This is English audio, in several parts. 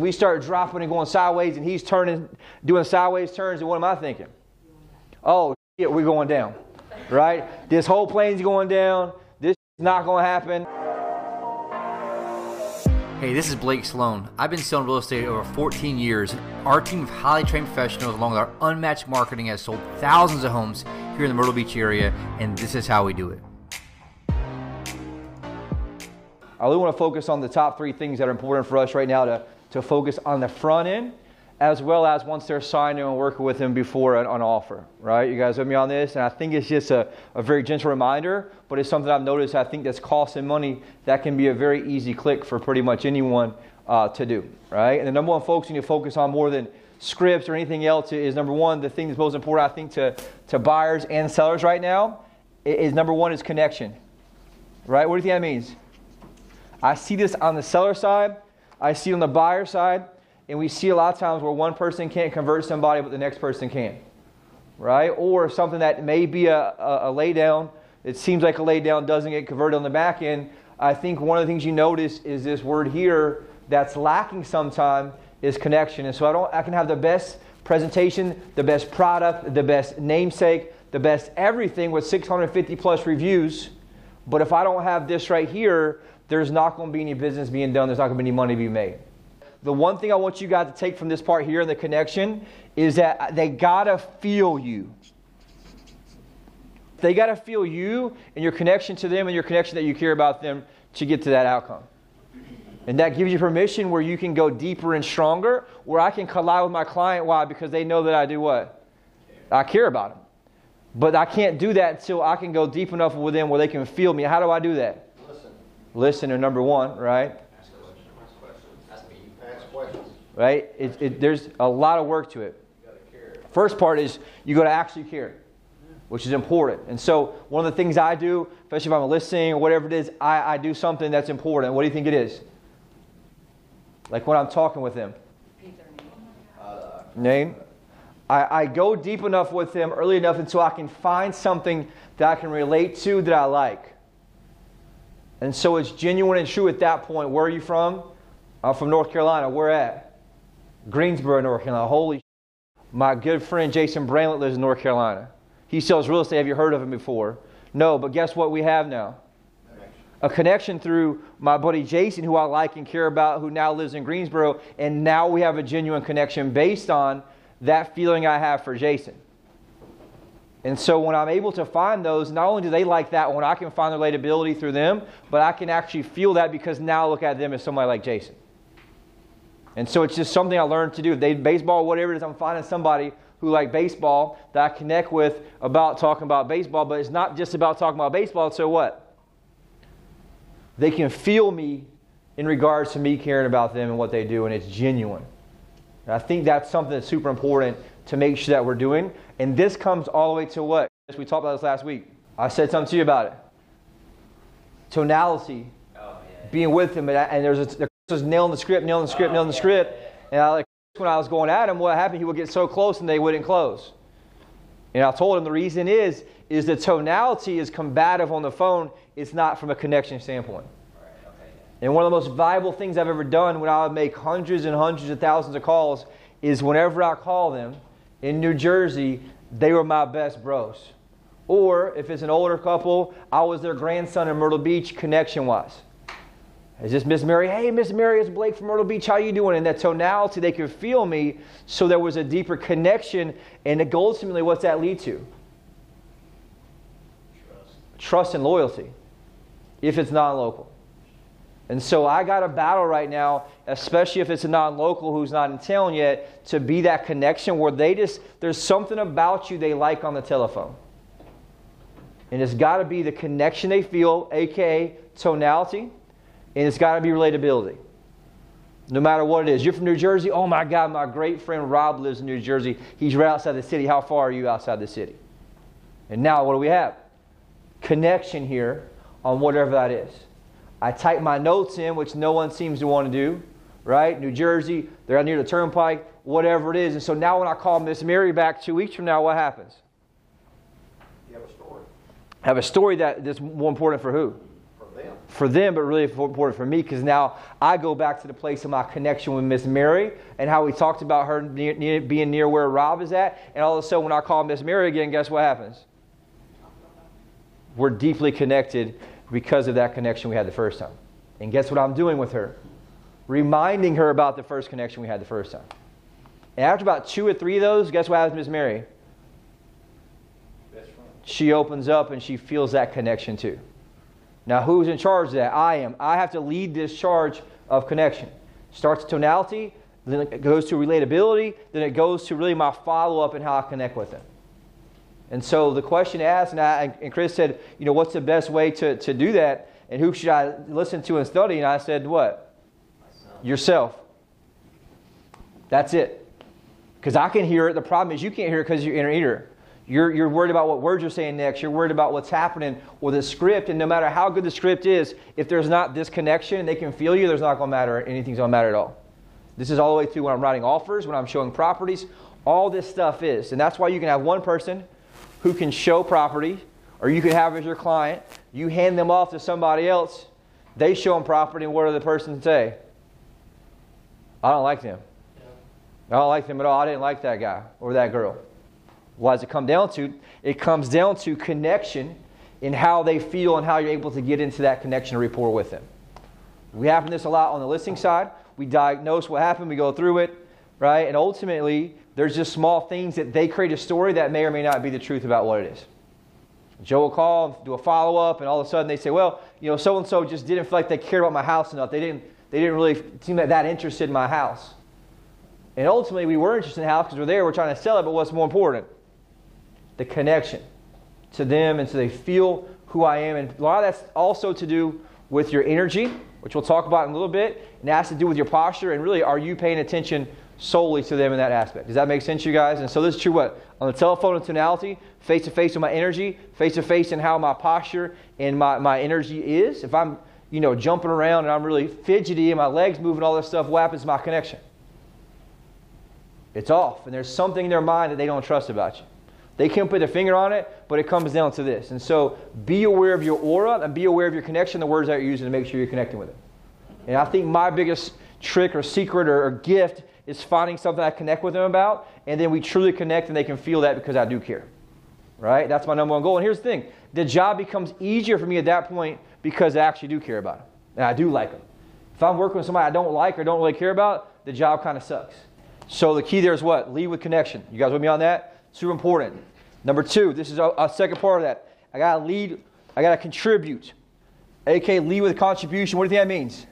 we start dropping and going sideways, and he's turning, doing sideways turns, and what am I thinking? Oh, shit, we're going down, right? This whole plane's going down. This is not going to happen. Hey, this is Blake Sloan. I've been selling real estate over 14 years, and our team of highly trained professionals, along with our unmatched marketing, has sold thousands of homes here in the Myrtle Beach area, and this is how we do it. I really want to focus on the top three things that are important for us right now to, to focus on the front end, as well as once they're signing and working with them before an, an offer, right? You guys with me on this? And I think it's just a, a very gentle reminder, but it's something I've noticed I think that's costing money that can be a very easy click for pretty much anyone uh, to do, right? And the number one focus you need to focus on more than scripts or anything else is number one, the thing that's most important, I think, to, to buyers and sellers right now is number one is connection, right? What do you think that means? I see this on the seller side, I see on the buyer side, and we see a lot of times where one person can't convert somebody, but the next person can, right? Or something that may be a, a, a lay down, it seems like a lay down doesn't get converted on the back end. I think one of the things you notice is this word here that's lacking sometime is connection. And so I don't I can have the best presentation, the best product, the best namesake, the best everything with 650 plus reviews. But if I don't have this right here, there's not going to be any business being done. There's not going to be any money being made. The one thing I want you guys to take from this part here in the connection is that they got to feel you. They got to feel you and your connection to them and your connection that you care about them to get to that outcome. And that gives you permission where you can go deeper and stronger, where I can collide with my client. Why? Because they know that I do what? I care about them. But I can't do that until I can go deep enough with them where they can feel me. How do I do that? Listen. Listen to number one, right? Right? It, it, there's a lot of work to it. First part is you got to actually care, which is important. And so one of the things I do, especially if I'm listening or whatever it is, I, I do something that's important. What do you think it is? Like when I'm talking with them. Name. I, I go deep enough with them early enough until I can find something that I can relate to that I like. And so it's genuine and true at that point. Where are you from? I'm from North Carolina. Where at? Greensboro, North Carolina. Holy my good friend Jason Bramlett lives in North Carolina. He sells real estate. Have you heard of him before? No, but guess what we have now? A connection through my buddy Jason, who I like and care about, who now lives in Greensboro. And now we have a genuine connection based on that feeling I have for Jason. And so when I'm able to find those, not only do they like that one, I can find relatability through them, but I can actually feel that because now I look at them as somebody like Jason. And so it's just something I learned to do. If they baseball, whatever it is, I'm finding somebody who like baseball that I connect with about talking about baseball, but it's not just about talking about baseball. So what? They can feel me in regards to me caring about them and what they do, and it's genuine. And I think that's something that's super important to make sure that we're doing. And this comes all the way to what? We talked about this last week. I said something to you about it. Tonality, oh, yeah. being with him, and, I, and there's a, there was nailing the script, nailing the script, nailing the script. And I, like when I was going at him, what happened? He would get so close and they wouldn't close. And I told him the reason is is the tonality is combative on the phone. It's not from a connection standpoint. And one of the most valuable things I've ever done when I would make hundreds and hundreds of thousands of calls is whenever I call them in New Jersey, they were my best bros. Or if it's an older couple, I was their grandson in Myrtle Beach connection wise. Is this Miss Mary? Hey, Miss Mary, it's Blake from Myrtle Beach. How you doing? And that tonality, they could feel me, so there was a deeper connection. And ultimately, what's that lead to? Trust. Trust and loyalty, if it's non-local. And so I got a battle right now, especially if it's a non-local who's not in town yet, to be that connection where they just there's something about you they like on the telephone. And it's got to be the connection they feel, aka tonality, and it's got to be relatability. No matter what it is. You're from New Jersey? Oh my God, my great friend Rob lives in New Jersey. He's right outside the city. How far are you outside the city? And now what do we have? Connection here on whatever that is. I type my notes in, which no one seems to want to do, right? New Jersey, they're out near the turnpike, whatever it is. And so now when I call Miss Mary back two weeks from now, what happens? You have a story Have a story that that's more important for who? for them. for them, but really important for me because now I go back to the place of my connection with Miss Mary and how we talked about her near, near, being near where Rob is at. And all of a sudden, when I call Miss Mary again, guess what happens? We're deeply connected because of that connection we had the first time. And guess what I'm doing with her? Reminding her about the first connection we had the first time. And after about two or three of those, guess what happens, to Miss Mary? She opens up and she feels that connection too. Now, who's in charge of that? I am. I have to lead this charge of connection. Starts tonality, then it goes to relatability, then it goes to really my follow up and how I connect with them. And so the question asked, and, I, and Chris said, you know, what's the best way to, to do that? And who should I listen to and study? And I said, what? Myself. Yourself. That's it. Because I can hear it. The problem is you can't hear it because you're inner eater. You're, you're worried about what words you're saying next. You're worried about what's happening or the script. And no matter how good the script is, if there's not this connection and they can feel you, there's not going to matter. Anything's going to matter at all. This is all the way through when I'm writing offers, when I'm showing properties. All this stuff is. And that's why you can have one person who can show property, or you can have as your client. You hand them off to somebody else. They show them property, and what do the person say? I don't like them. I don't like them at all. I didn't like that guy or that girl. What does it come down to? It comes down to connection in how they feel and how you're able to get into that connection or rapport with them. We happen this a lot on the listing side. We diagnose what happened, we go through it, right? And ultimately, there's just small things that they create a story that may or may not be the truth about what it is. Joe will call, do a follow up, and all of a sudden they say, "Well, you know, so and so just didn't feel like they cared about my house enough. They didn't, they didn't really seem that, that interested in my house." And ultimately, we were interested in the house because we're there, we're trying to sell it. But what's more important? The connection to them, and so they feel who I am. And a lot of that's also to do with your energy, which we'll talk about in a little bit, and has to do with your posture. And really, are you paying attention solely to them in that aspect? Does that make sense, you guys? And so this is true what on the telephone and tonality, face to face with my energy, face to face in how my posture and my, my energy is. If I'm you know jumping around and I'm really fidgety and my legs moving, all this stuff, what happens to my connection? It's off, and there's something in their mind that they don't trust about you. They can't put their finger on it, but it comes down to this. And so be aware of your aura and be aware of your connection, the words that you're using to make sure you're connecting with it. And I think my biggest trick or secret or, or gift is finding something I connect with them about, and then we truly connect and they can feel that because I do care. Right? That's my number one goal. And here's the thing the job becomes easier for me at that point because I actually do care about them. And I do like them. If I'm working with somebody I don't like or don't really care about, the job kind of sucks. So the key there is what? Lead with connection. You guys with me on that? Super important. Number two, this is a, second part of that. I gotta lead, I gotta contribute. AK lead with contribution. What do you think that means?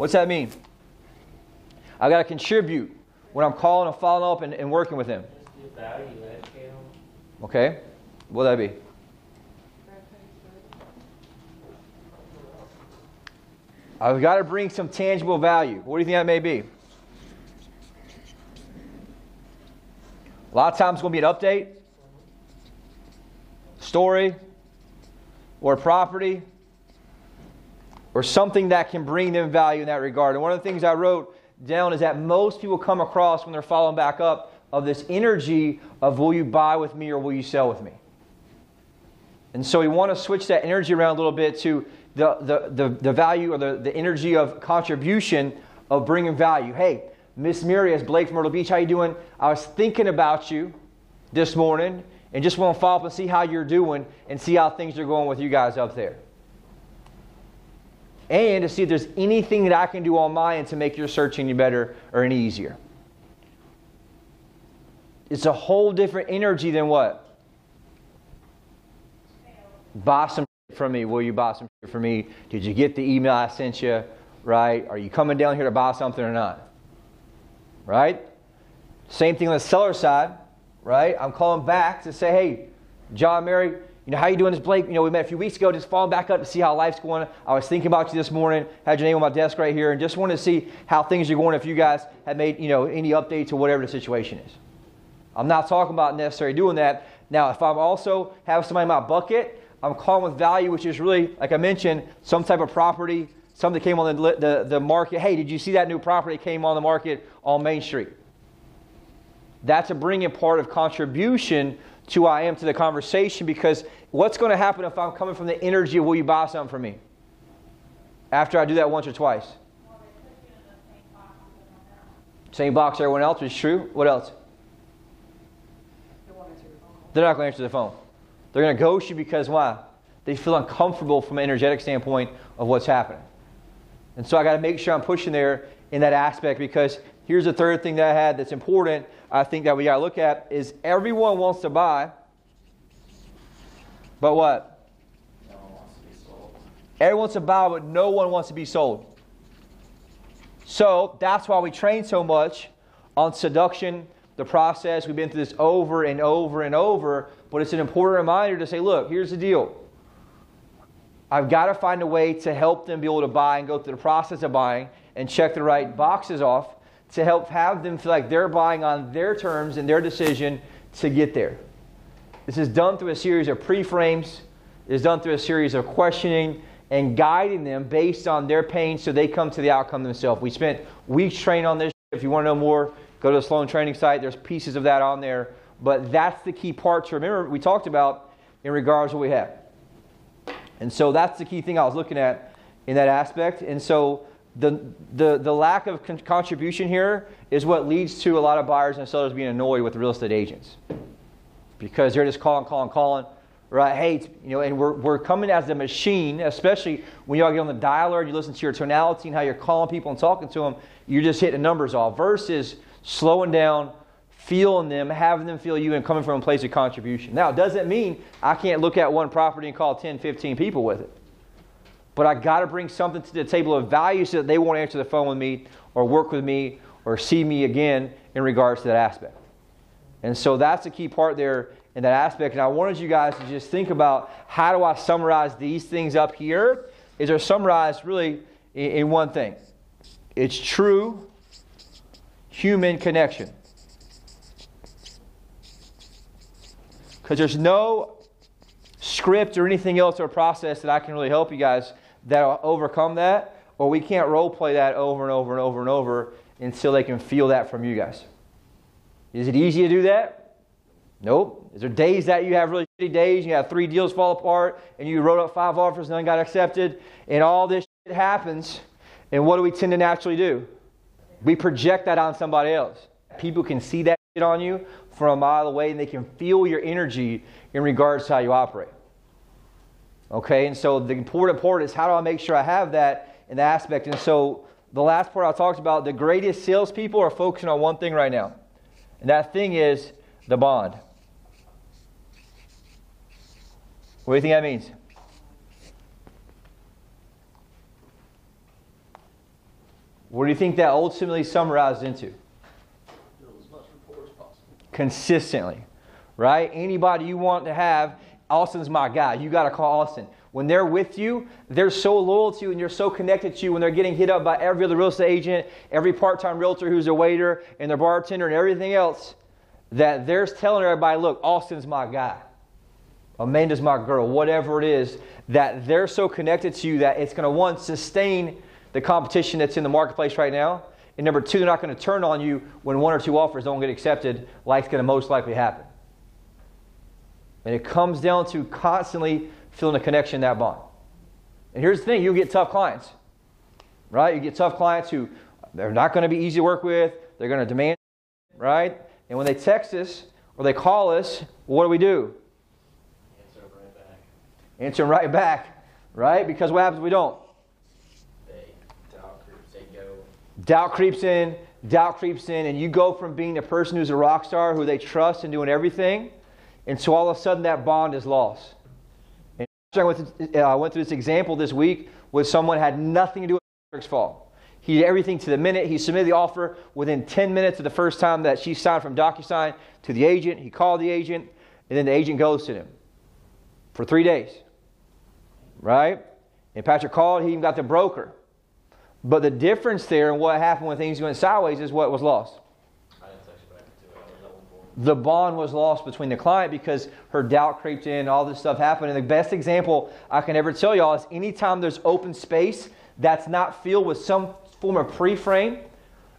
What's that mean? I gotta contribute when I'm calling and following up and, and working with him. Just do value add scale. Okay? What would that be? I've got to bring some tangible value. What do you think that may be? A lot of times it's going to be an update, story, or property, or something that can bring them value in that regard. And one of the things I wrote down is that most people come across when they're following back up of this energy of will you buy with me or will you sell with me? And so we want to switch that energy around a little bit to the, the, the, the value or the, the energy of contribution of bringing value. Hey, Miss Mary Miriam, Blake from Myrtle Beach, how you doing? I was thinking about you this morning and just want to follow up and see how you're doing and see how things are going with you guys up there. And to see if there's anything that I can do on my end to make your search any better or any easier. It's a whole different energy than what? Buy some from me. Will you buy some from me? Did you get the email I sent you? Right? Are you coming down here to buy something or not? Right? Same thing on the seller side. Right? I'm calling back to say, hey, John, Mary, you know, how you doing this, Blake? You know, we met a few weeks ago, just following back up to see how life's going. I was thinking about you this morning, had your name on my desk right here, and just wanted to see how things are going if you guys have made, you know, any updates or whatever the situation is. I'm not talking about necessarily doing that. Now, if I'm also have somebody in my bucket, I'm calling with value, which is really, like I mentioned, some type of property, something that came on the, the, the market. Hey, did you see that new property that came on the market on Main Street? That's a bringing part of contribution to who I am to the conversation because what's going to happen if I'm coming from the energy of will you buy something for me? After I do that once or twice. Same box everyone else is true. What else? They're not going to answer the phone. They're going to ghost you because why? They feel uncomfortable from an energetic standpoint of what's happening. And so I got to make sure I'm pushing there in that aspect because here's the third thing that I had that's important. I think that we got to look at is everyone wants to buy, but what? No one wants to be sold. Everyone wants to buy, but no one wants to be sold. So that's why we train so much on seduction, the process. We've been through this over and over and over, but it's an important reminder to say, look, here's the deal. I've got to find a way to help them be able to buy and go through the process of buying and check the right boxes off to help have them feel like they're buying on their terms and their decision to get there. This is done through a series of pre frames, it is done through a series of questioning and guiding them based on their pain so they come to the outcome themselves. We spent weeks training on this. If you want to know more, go to the Sloan training site. There's pieces of that on there. But that's the key part to remember we talked about in regards to what we have. And so that's the key thing I was looking at in that aspect. And so the, the, the lack of con- contribution here is what leads to a lot of buyers and sellers being annoyed with real estate agents because they're just calling, calling, calling right? Hey, you know, and we're, we're coming as a machine, especially when you all get on the dialer and you listen to your tonality and how you're calling people and talking to them, you're just hitting numbers off versus slowing down, feeling them, having them feel you, and coming from a place of contribution. Now, it doesn't mean I can't look at one property and call 10, 15 people with it. But I got to bring something to the table of value so that they won't answer the phone with me or work with me or see me again in regards to that aspect. And so that's the key part there in that aspect. And I wanted you guys to just think about how do I summarize these things up here? Is they're summarized really in, in one thing. It's true human connection. Because there's no script or anything else or process that I can really help you guys that'll overcome that, or we can't role play that over and over and over and over until they can feel that from you guys. Is it easy to do that? Nope. Is there days that you have really shitty days, you have three deals fall apart, and you wrote up five offers, and none got accepted, and all this shit happens, and what do we tend to naturally do? We project that on somebody else. People can see that shit on you from a mile away, and they can feel your energy in regards to how you operate. Okay, and so the important part is how do I make sure I have that in the aspect? And so the last part I talked about, the greatest salespeople are focusing on one thing right now, and that thing is the bond. What do you think that means? What do you think that ultimately summarized into? As much as possible. Consistently, right? Anybody you want to have, Austin's my guy. You got to call Austin. When they're with you, they're so loyal to you and you're so connected to you when they're getting hit up by every other real estate agent, every part time realtor who's a waiter, and their bartender, and everything else, that they're telling everybody, look, Austin's my guy. Amanda's my girl, whatever it is, that they're so connected to you that it's going to, one, sustain the competition that's in the marketplace right now. And number two, they're not going to turn on you when one or two offers don't get accepted, like it's going to most likely happen. And it comes down to constantly feeling a connection in that bond. And here's the thing you get tough clients, right? You get tough clients who they're not going to be easy to work with, they're going to demand, right? And when they text us or they call us, what do we do? Answer right back. Answer right back, right? Because what happens if we don't? They doubt they go. Doubt creeps in, doubt creeps in, and you go from being the person who's a rock star who they trust and doing everything, and so all of a sudden that bond is lost. And I went, through, uh, went through this example this week with someone had nothing to do with Patrick's fall. He did everything to the minute. He submitted the offer within 10 minutes of the first time that she signed from DocuSign to the agent. He called the agent, and then the agent ghosted him for three days. Right? And Patrick called, he even got the broker. But the difference there and what happened when things went sideways is what was lost. I didn't text you back to it. I was at one point. The bond was lost between the client because her doubt creeped in, all this stuff happened. And the best example I can ever tell y'all is anytime there's open space that's not filled with some form of pre frame,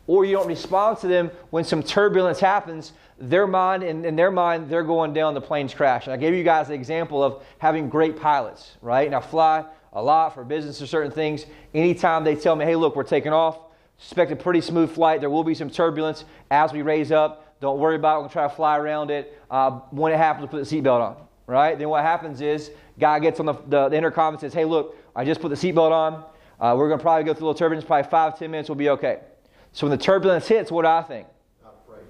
or you don't respond to them when some turbulence happens, their mind, in, in their mind, they're going down, the plane's crashing. I gave you guys an example of having great pilots, right? And I fly a lot for business or certain things. Anytime they tell me, hey, look, we're taking off, expect a pretty smooth flight. There will be some turbulence as we raise up. Don't worry about it. We're going to try to fly around it. Uh, when it happens, put the seatbelt on, right? Then what happens is, guy gets on the, the, the intercom and says, hey, look, I just put the seatbelt on. Uh, we're going to probably go through a little turbulence, probably five, ten minutes, we'll be okay. So when the turbulence hits, what do I think? Not afraid.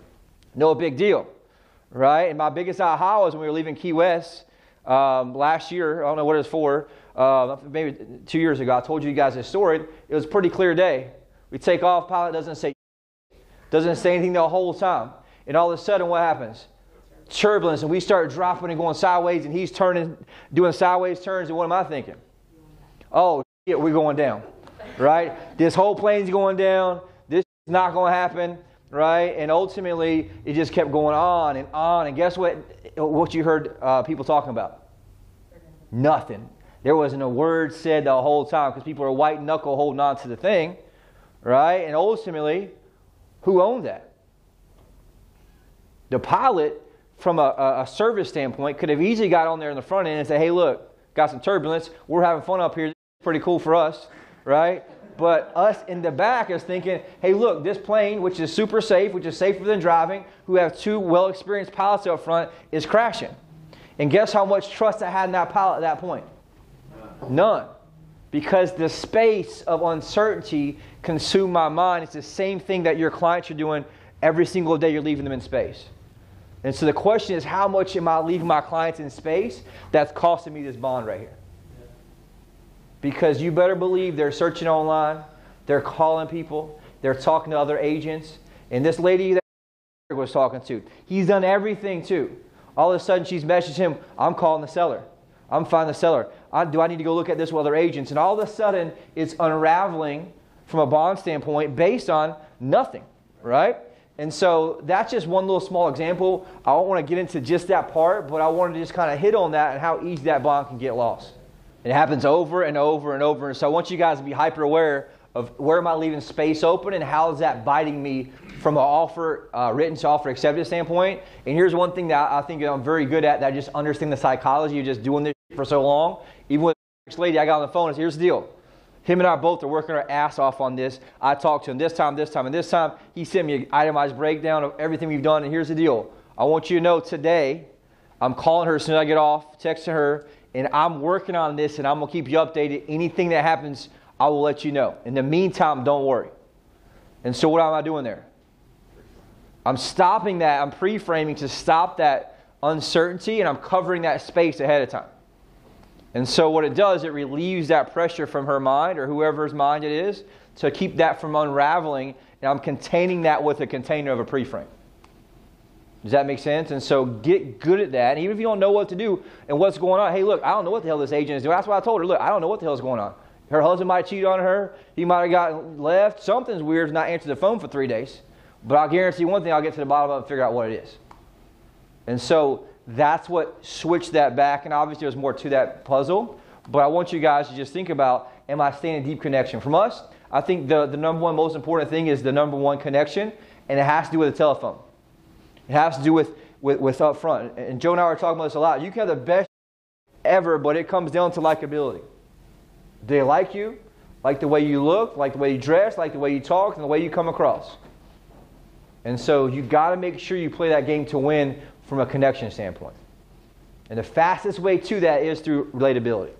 No big deal, right? And my biggest aha was when we were leaving Key West um, last year. I don't know what it was for. Uh, maybe two years ago. I told you guys this story. It was a pretty clear day. We take off. Pilot doesn't say doesn't say anything the whole time. And all of a sudden, what happens? Turbulence, and we start dropping and going sideways, and he's turning, doing sideways turns. And what am I thinking? Oh, shit, we're going down, right? This whole plane's going down. This is not going to happen, right? And ultimately, it just kept going on and on. And guess what? What you heard uh, people talking about? Nothing. There wasn't a word said the whole time because people are white knuckle holding on to the thing, right? And ultimately, who owned that? The pilot, from a, a, service standpoint, could have easily got on there in the front end and said, hey, look, got some turbulence. We're having fun up here. Is pretty cool for us, right? But us in the back is thinking, hey, look, this plane, which is super safe, which is safer than driving, who have two well experienced pilots up front, is crashing. And guess how much trust I had in that pilot at that point? None. Because the space of uncertainty consumed my mind. It's the same thing that your clients are doing every single day you're leaving them in space. And so the question is, how much am I leaving my clients in space that's costing me this bond right here? Because you better believe they're searching online, they're calling people, they're talking to other agents. And this lady that was talking to, he's done everything too. All of a sudden, she's messaged him, I'm calling the seller. I'm finding the seller. I, do I need to go look at this with other agents? And all of a sudden, it's unraveling from a bond standpoint based on nothing, right? And so that's just one little small example. I don't want to get into just that part, but I wanted to just kind of hit on that and how easy that bond can get lost. It happens over and over and over. And so I want you guys to be hyper aware of where am I leaving space open and how is that biting me from an offer, uh, written to offer accepted standpoint. And here's one thing that I think I'm very good at that I just understand the psychology of just doing this for so long. Even with this lady, I got on the phone said, here's the deal. Him and I both are working our ass off on this. I talked to him this time, this time, and this time. He sent me an itemized breakdown of everything we've done. And here's the deal. I want you to know today, I'm calling her as soon as I get off, texting her, and I'm working on this, and I'm going to keep you updated. Anything that happens, I will let you know. In the meantime, don't worry. And so, what am I doing there? I'm stopping that. I'm pre framing to stop that uncertainty, and I'm covering that space ahead of time. And so, what it does, it relieves that pressure from her mind or whoever's mind it is to keep that from unraveling. And I'm containing that with a container of a preframe. Does that make sense? And so, get good at that. And even if you don't know what to do and what's going on, hey, look, I don't know what the hell this agent is doing. That's why I told her, look, I don't know what the hell is going on. Her husband might cheat on her. He might have got left. Something's weird, not answered the phone for three days. But I'll guarantee one thing, I'll get to the bottom of it and figure out what it is. And so, that's what switched that back. And obviously, there's more to that puzzle. But I want you guys to just think about am I staying in deep connection? From us, I think the, the number one most important thing is the number one connection, and it has to do with the telephone. It has to do with, with, with up front. And Joe and I are talking about this a lot. You can have the best ever, but it comes down to likability. Do they like you? Like the way you look, like the way you dress, like the way you talk, and the way you come across. And so you got to make sure you play that game to win from a connection standpoint. And the fastest way to that is through relatability.